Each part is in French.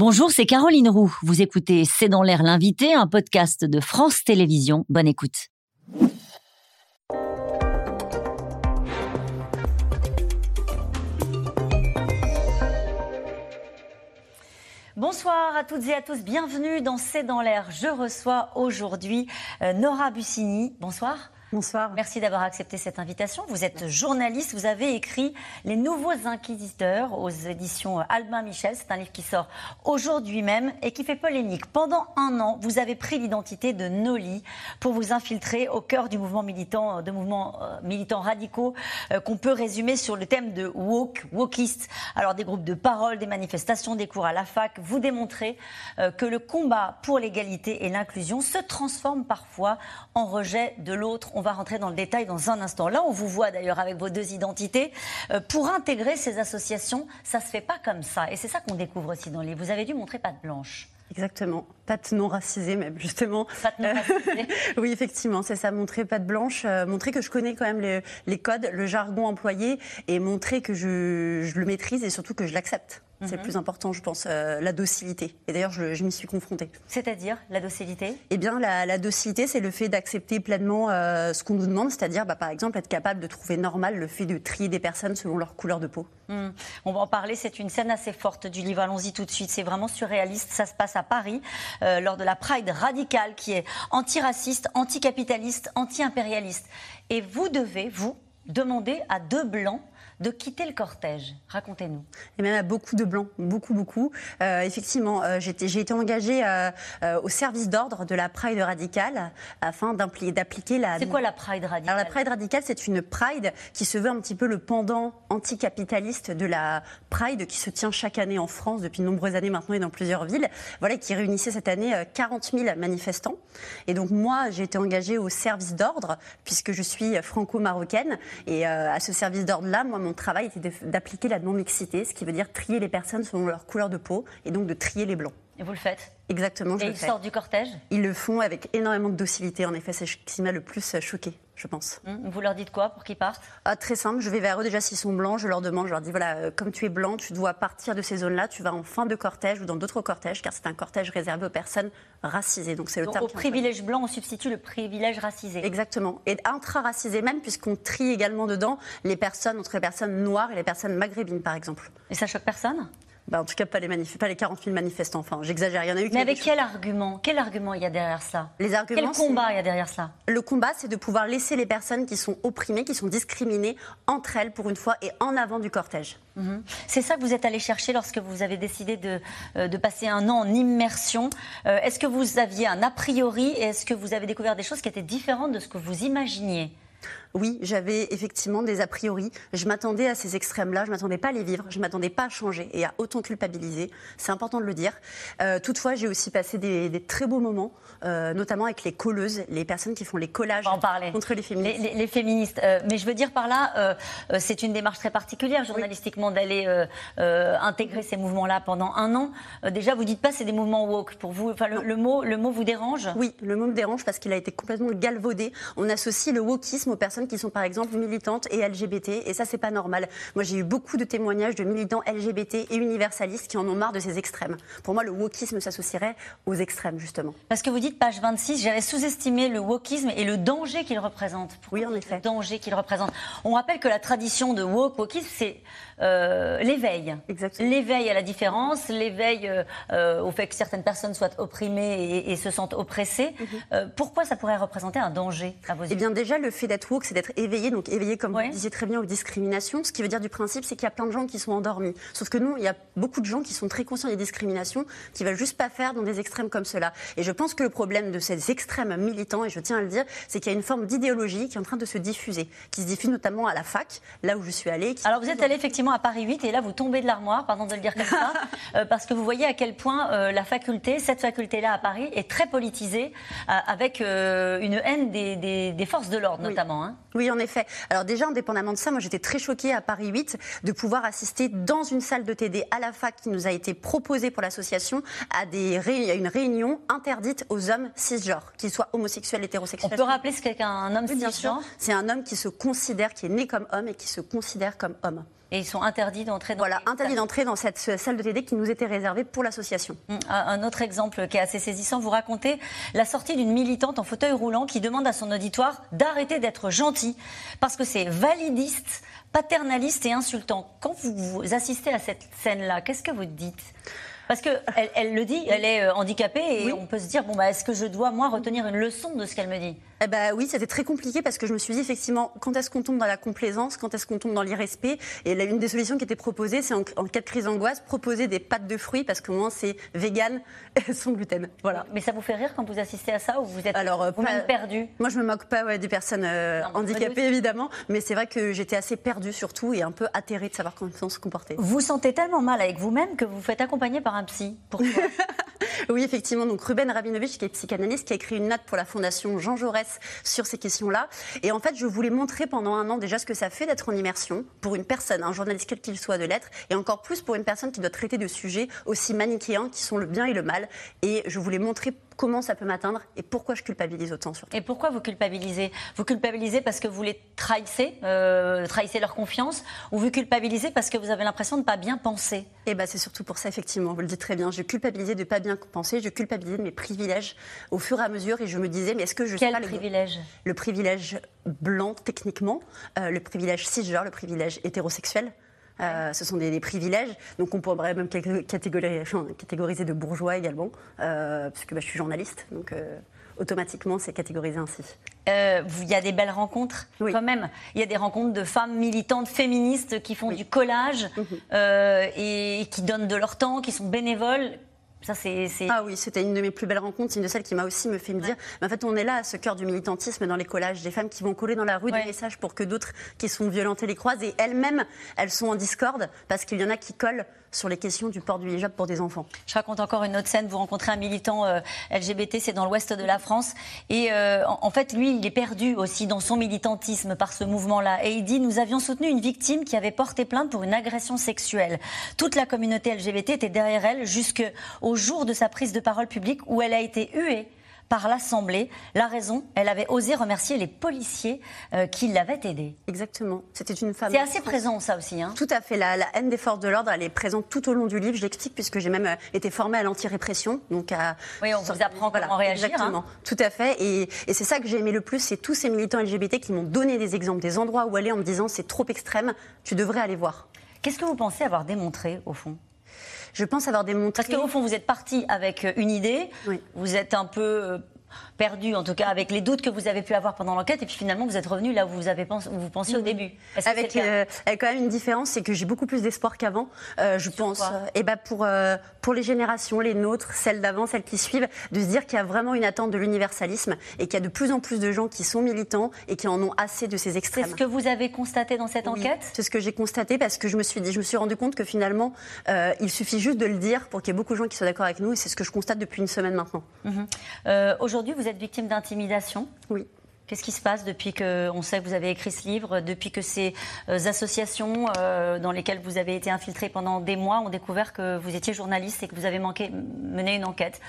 Bonjour, c'est Caroline Roux. Vous écoutez C'est dans l'air l'invité, un podcast de France Télévisions. Bonne écoute. Bonsoir à toutes et à tous, bienvenue dans C'est dans l'air. Je reçois aujourd'hui euh, Nora Bussini. Bonsoir. Bonsoir. Merci d'avoir accepté cette invitation. Vous êtes journaliste, vous avez écrit Les Nouveaux Inquisiteurs aux éditions Albin Michel. C'est un livre qui sort aujourd'hui même et qui fait polémique. Pendant un an, vous avez pris l'identité de Noli pour vous infiltrer au cœur du mouvement militant, de mouvements euh, militants radicaux euh, qu'on peut résumer sur le thème de woke, wokiste. Alors des groupes de parole, des manifestations, des cours à la fac. Vous démontrez euh, que le combat pour l'égalité et l'inclusion se transforme parfois en rejet de l'autre on va rentrer dans le détail dans un instant. Là, on vous voit d'ailleurs avec vos deux identités. Euh, pour intégrer ces associations, ça se fait pas comme ça. Et c'est ça qu'on découvre aussi dans les. Vous avez dû montrer patte blanche. Exactement, patte non racisée même justement. Patte non racisée. oui, effectivement, c'est ça, montrer patte blanche, euh, montrer que je connais quand même les, codes, le jargon employé et montrer que je le maîtrise et surtout que je l'accepte. C'est le mhm. plus important, je pense, euh, la docilité. Et d'ailleurs, je, m'y suis confrontée. C'est-à-dire la docilité? Eh bien, la, docilité, c'est le fait d'accepter pleinement euh, ce qu'on nous demande, c'est-à-dire, bah, par exemple, être capable de trouver normal le fait de trier des personnes selon leur couleur de peau. Hmm. On va en parler. C'est une scène assez forte du livre. Allons-y tout de suite. C'est vraiment surréaliste. Ça se passe à Paris euh, lors de la Pride radicale, qui est antiraciste, anticapitaliste, anti-impérialiste. Et vous devez, vous, demander à deux blancs de quitter le cortège. Racontez-nous. Et même à beaucoup de blancs, beaucoup, beaucoup. Euh, effectivement, euh, j'ai été engagée euh, au service d'ordre de la Pride radicale afin d'appliquer la. C'est quoi la Pride radicale? Alors la Pride radicale, c'est une Pride qui se veut un petit peu le pendant anticapitaliste de la Pride qui se tient chaque année en France depuis de nombreuses années maintenant et dans plusieurs villes. Voilà, qui réunissait cette année 40 000 manifestants. Et donc moi, j'ai été engagée au service d'ordre puisque je suis franco-marocaine et à ce service d'ordre-là, moi, mon travail était d'appliquer la non-mixité, ce qui veut dire trier les personnes selon leur couleur de peau et donc de trier les blancs. Et vous le faites Exactement. Je et ils sortent du cortège Ils le font avec énormément de docilité. En effet, c'est ce qui m'a le plus choqué, je pense. Hum, vous leur dites quoi pour qu'ils partent? Ah, Très simple. Je vais vers eux. Déjà, s'ils sont blancs, je leur demande, je leur dis voilà, euh, comme tu es blanc, tu dois partir de ces zones-là. Tu vas en fin de cortège ou dans d'autres cortèges, car c'est un cortège réservé aux personnes racisées. Donc, c'est le terme. Au privilège blanc, on substitue le privilège racisé. Exactement. Et intra-racisé même, puisqu'on trie également dedans les personnes entre les personnes noires et les personnes maghrébines, par exemple. Et ça choque personne? Bah, en tout cas, pas les, pas les 40 000 manifestants. Enfin, j'exagère. Il y en a eu. Mais avec quel argument Quel argument il y a derrière ça? Les arguments. Quel combat il y a derrière ça? Le combat, c'est de pouvoir laisser les personnes qui sont opprimées, qui sont discriminées, entre elles pour une fois et en avant du cortège. Mhm. C'est ça que vous êtes allé chercher lorsque vous avez décidé de, euh, de passer un an en immersion. Euh, est-ce que vous aviez un a priori et est-ce que vous avez découvert des choses qui étaient différentes de ce que vous imaginiez? Oui, j'avais effectivement des a priori. Je m'attendais à ces extrêmes-là, je ne m'attendais pas à les vivre, je ne m'attendais pas à changer et à autant culpabiliser. C'est important de le dire. Euh, toutefois, j'ai aussi passé des, très beaux moments, euh, notamment avec les colleuses, les personnes qui font les collages contre les féministes. Les, féministes. Euh, mais je veux dire par là, c'est une démarche très particulière journalistiquement d'aller intégrer ces mouvements-là pendant un an. déjà, vous dites pas c'est des mouvements woke pour vous. Enfin, le, mot, le mot vous dérange? Oui, le mot me dérange parce qu'il a été complètement galvaudé. On associe le wokisme aux personnes qui sont par exemple militantes et LGBT, et ça c'est pas normal. Moi j'ai eu beaucoup de témoignages de militants LGBT et universalistes qui en ont marre de ces extrêmes. Pour moi le wokisme s'associerait aux extrêmes justement. Parce que vous dites page 26, j'avais sous-estimé le wokisme et le danger qu'il représente. oui en effet. Le danger qu'il représente? On rappelle que la tradition de woke, wokisme, c'est euh, l'éveil. L'éveil à la différence, l'éveil euh, euh, au fait que certaines personnes soient opprimées et, se sentent oppressées. Mhm. pourquoi ça pourrait représenter un danger à vos yeux? Eh bien déjà le fait d'être woke c'est d'être éveillé, donc éveillé, comme vous disiez très bien, aux discriminations. Ce qui veut dire du principe, c'est qu'il y a plein de gens qui sont endormis. Sauf que nous, il y a beaucoup de gens qui sont très conscients des discriminations, qui ne veulent juste pas faire dans des extrêmes comme cela. Et je pense que le problème de ces extrêmes militants, et je tiens à le dire, c'est qu'il y a une forme d'idéologie qui est en train de se diffuser, qui se diffuse notamment à la fac, là où je suis allée. Alors vous êtes allé effectivement à Paris 8 et là vous tombez de l'armoire, pardon de le dire comme ça, euh, parce que vous voyez à quel point euh, la faculté, cette faculté-là à Paris, est très politisée, euh, avec une haine des, forces de l'ordre notamment. Hein. Oui, en effet. Alors déjà, indépendamment de ça, moi j'étais très choquée à Paris 8 de pouvoir assister dans une salle de TD à la fac qui nous a été proposée pour l'association à, des une réunion interdite aux hommes cisgenres, qu'ils soient homosexuels, hétérosexuels. On peut rappeler ce qu'est un homme cisgenre? C'est un homme qui se considère, qui est né comme homme et qui se considère comme homme. Et ils sont interdits d'entrer dans Voilà, interdits d'entrer dans cette salle de TD qui nous était réservée pour l'association. Hum, un autre exemple qui est assez saisissant, vous racontez la sortie d'une militante en fauteuil roulant qui demande à son auditoire d'arrêter d'être gentil parce que c'est validiste, paternaliste et insultant. Quand vous assistez à cette scène-là, qu'est-ce que vous dites? Parce qu'elle elle le dit, elle est euh, handicapée et on peut se dire bon, bah, est-ce que je dois, moi, retenir une leçon de ce qu'elle me dit? Eh ben, oui, c'était très compliqué parce que je me suis dit effectivement, quand est-ce qu'on tombe dans la complaisance, quand est-ce qu'on tombe dans l'irrespect? Et là, une des solutions qui était proposée, c'est en, cas de crise d'angoisse, proposer des pâtes de fruits parce qu'au moins c'est vegan sans gluten. Voilà. Mais ça vous fait rire quand vous assistez à ça ou vous êtes Alors, euh, même perdu? Moi, je me moque pas ouais, des personnes euh, handicapées évidemment, mais c'est vrai que j'étais assez perdue surtout et un peu atterrée de savoir comment se comporter. Vous sentez tellement mal avec vous-même que vous vous faites accompagner par un psy. Pourquoi Oui, effectivement. Donc Ruben Rabinovich, qui est psychanalyste, qui a écrit une note pour la Fondation Jean Jaurès sur ces questions-là. Et en fait, je voulais montrer pendant un an déjà ce que ça fait d'être en immersion pour une personne, un journaliste quel qu'il soit de l'être, et encore plus pour une personne qui doit traiter de sujets aussi manichéens qui sont le bien et le mal. Et je voulais montrer comment ça peut m'atteindre et pourquoi je culpabilise autant surtout. Et pourquoi vous culpabilisez? Vous culpabilisez parce que vous les trahissez, euh, trahissez leur confiance, ou vous culpabilisez parce que vous avez l'impression de ne pas bien penser? Eh ben c'est surtout pour ça effectivement, vous le dites très bien. Je culpabilisais de ne pas bien penser, je culpabilisais de mes privilèges au fur et à mesure et je me disais mais est-ce que je Quel pas privilège? Le privilège blanc techniquement, euh, le privilège cisgenre, le privilège hétérosexuel? Euh, ce sont des, privilèges. Donc on pourrait même catégoriser, de bourgeois également, euh, puisque bah, je suis journaliste. Donc euh, automatiquement, c'est catégorisé ainsi. Il y a des belles rencontres quand même. Il y a des rencontres de femmes militantes féministes qui font du collage mhm. et qui donnent de leur temps, qui sont bénévoles. Ça, c'est, Ah oui, c'était une de mes plus belles rencontres. Une de celles qui m'a aussi me fait me dire. En fait, on est là, à ce cœur du militantisme dans les collages, des femmes qui vont coller dans la rue des messages pour que d'autres qui sont violentées les croisent. Et elles-mêmes, elles sont en discorde parce qu'il y en a qui collent sur les questions du port du hijab pour des enfants. Je raconte encore une autre scène. Vous rencontrez un militant euh, LGBT, c'est dans l'ouest de la France. Et euh, en, fait, lui, il est perdu aussi dans son militantisme par ce mouvement-là. Et il dit Nous avions soutenu une victime qui avait porté plainte pour une agression sexuelle. Toute la communauté LGBT était derrière elle jusqu'au jour de sa prise de parole publique où elle a été huée par l'Assemblée. La raison, elle avait osé remercier les policiers euh, qui l'avaient aidée. Exactement. C'était une femme. C'est assez présent, ça aussi. Hein. Tout à fait. La, haine des forces de l'ordre, elle est présente tout au long du livre. Je l'explique puisque j'ai même euh, été formée à l'anti-répression. Donc oui, on vous apprend comment réagir. Hein. Exactement. Tout à fait. Et, et c'est ça que j'ai aimé le plus. C'est tous ces militants LGBT qui m'ont donné des exemples, des endroits où aller en me disant c'est trop extrême, tu devrais aller voir. Qu'est-ce que vous pensez avoir démontré, au fond? Je pense avoir démontré. Parce qu'au fond, vous êtes parti avec euh, une idée, vous êtes un peu perdu, en tout cas avec les doutes que vous avez pu avoir pendant l'enquête, et puis finalement vous êtes revenu là où vous, avez pensé, où vous pensiez au début. Avec, euh, avec, quand même une différence, c'est que j'ai beaucoup plus d'espoir qu'avant, euh, je pense. et bah pour, euh, pour les générations, les nôtres, celles d'avant, celles qui suivent, de se dire qu'il y a vraiment une attente de l'universalisme et qu'il y a de plus en plus de gens qui sont militants et qui en ont assez de ces extrêmes. C'est ce que vous avez constaté dans cette enquête? C'est ce que j'ai constaté parce que je me suis dit, je me suis rendu compte que finalement, il suffit juste de le dire pour qu'il y ait beaucoup de gens qui soient d'accord avec nous et c'est ce que je constate depuis une semaine maintenant. Mhm. Aujourd'hui, vous êtes victime d'intimidation. Oui. Qu'est-ce qui se passe depuis qu'on sait que vous avez écrit ce livre, depuis que ces euh, associations euh, dans lesquelles vous avez été infiltré pendant des mois ont découvert que vous étiez journaliste et que vous avez manqué, mené une enquête?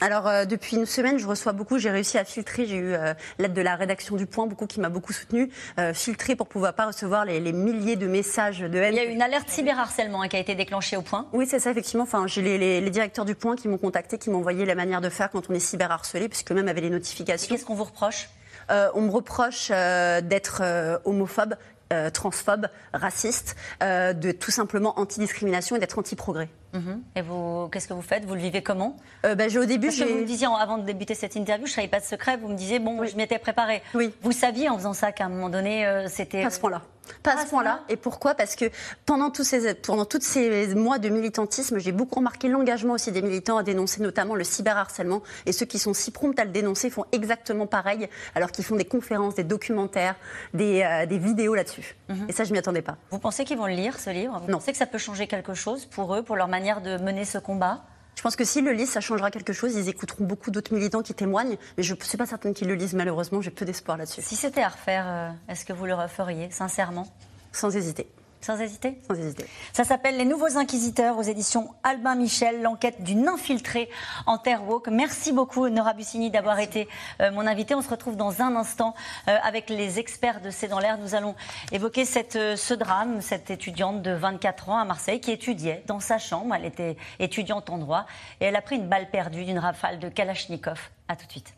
Alors euh, depuis une semaine, je reçois beaucoup. J'ai réussi à filtrer. J'ai eu euh, l'aide de la rédaction du Point, beaucoup qui m'a beaucoup soutenu. Euh, filtrer pour pouvoir pas recevoir les, milliers de messages de haine. Il y a eu une alerte cyberharcèlement hein, qui a été déclenchée au Point. Oui, c'est ça effectivement. Enfin, j'ai les, directeurs du Point qui m'ont contacté, qui m'ont envoyé la manière de faire quand on est cyberharcelé, puisque même avait les notifications. Qu'est-ce qu'on vous reproche? On me reproche d'être homophobe, transphobe, raciste, de tout simplement anti-discrimination et d'être anti-progrès. Mhm. Et vous, qu'est-ce que vous faites? Vous le vivez comment? Euh, bah, Au début, Parce que vous me disiez avant de débuter cette interview, je ne savais pas de secret. Vous me disiez bon, je m'étais préparée. Oui. Vous saviez en faisant ça qu'à un moment donné, euh, c'était. À ce point-là. Pas à ce point-là. Et pourquoi? Parce que pendant tous ces, pendant toutes ces mois de militantisme, j'ai beaucoup remarqué l'engagement aussi des militants à dénoncer notamment le cyberharcèlement. Et ceux qui sont si prompts à le dénoncer font exactement pareil, alors qu'ils font des conférences, des documentaires, des, euh, des vidéos là-dessus. Mhm. Et ça, je m'y attendais pas. Vous pensez qu'ils vont le lire, ce livre? Vous pensez que ça peut changer quelque chose pour eux, pour leur manière de mener ce combat? Je pense que s'ils le lisent, ça changera quelque chose. Ils écouteront beaucoup d'autres militants qui témoignent, mais je ne suis pas certaine qu'ils le lisent malheureusement. J'ai peu d'espoir là-dessus. Si c'était à refaire, euh, est-ce que vous le referiez, sincèrement? Sans hésiter. Sans hésiter? Sans hésiter. Ça s'appelle Les Nouveaux Inquisiteurs aux éditions Albin Michel, l'enquête d'une infiltrée en Terre Woke. Merci beaucoup Nora Bussini d'avoir été euh, mon invitée. On se retrouve dans un instant euh, avec les experts de C'est dans l'air. Nous allons évoquer cette, euh, ce drame, cette étudiante de 24 ans à Marseille qui étudiait dans sa chambre. Elle était étudiante en droit et elle a pris une balle perdue d'une rafale de Kalachnikov. A tout de suite.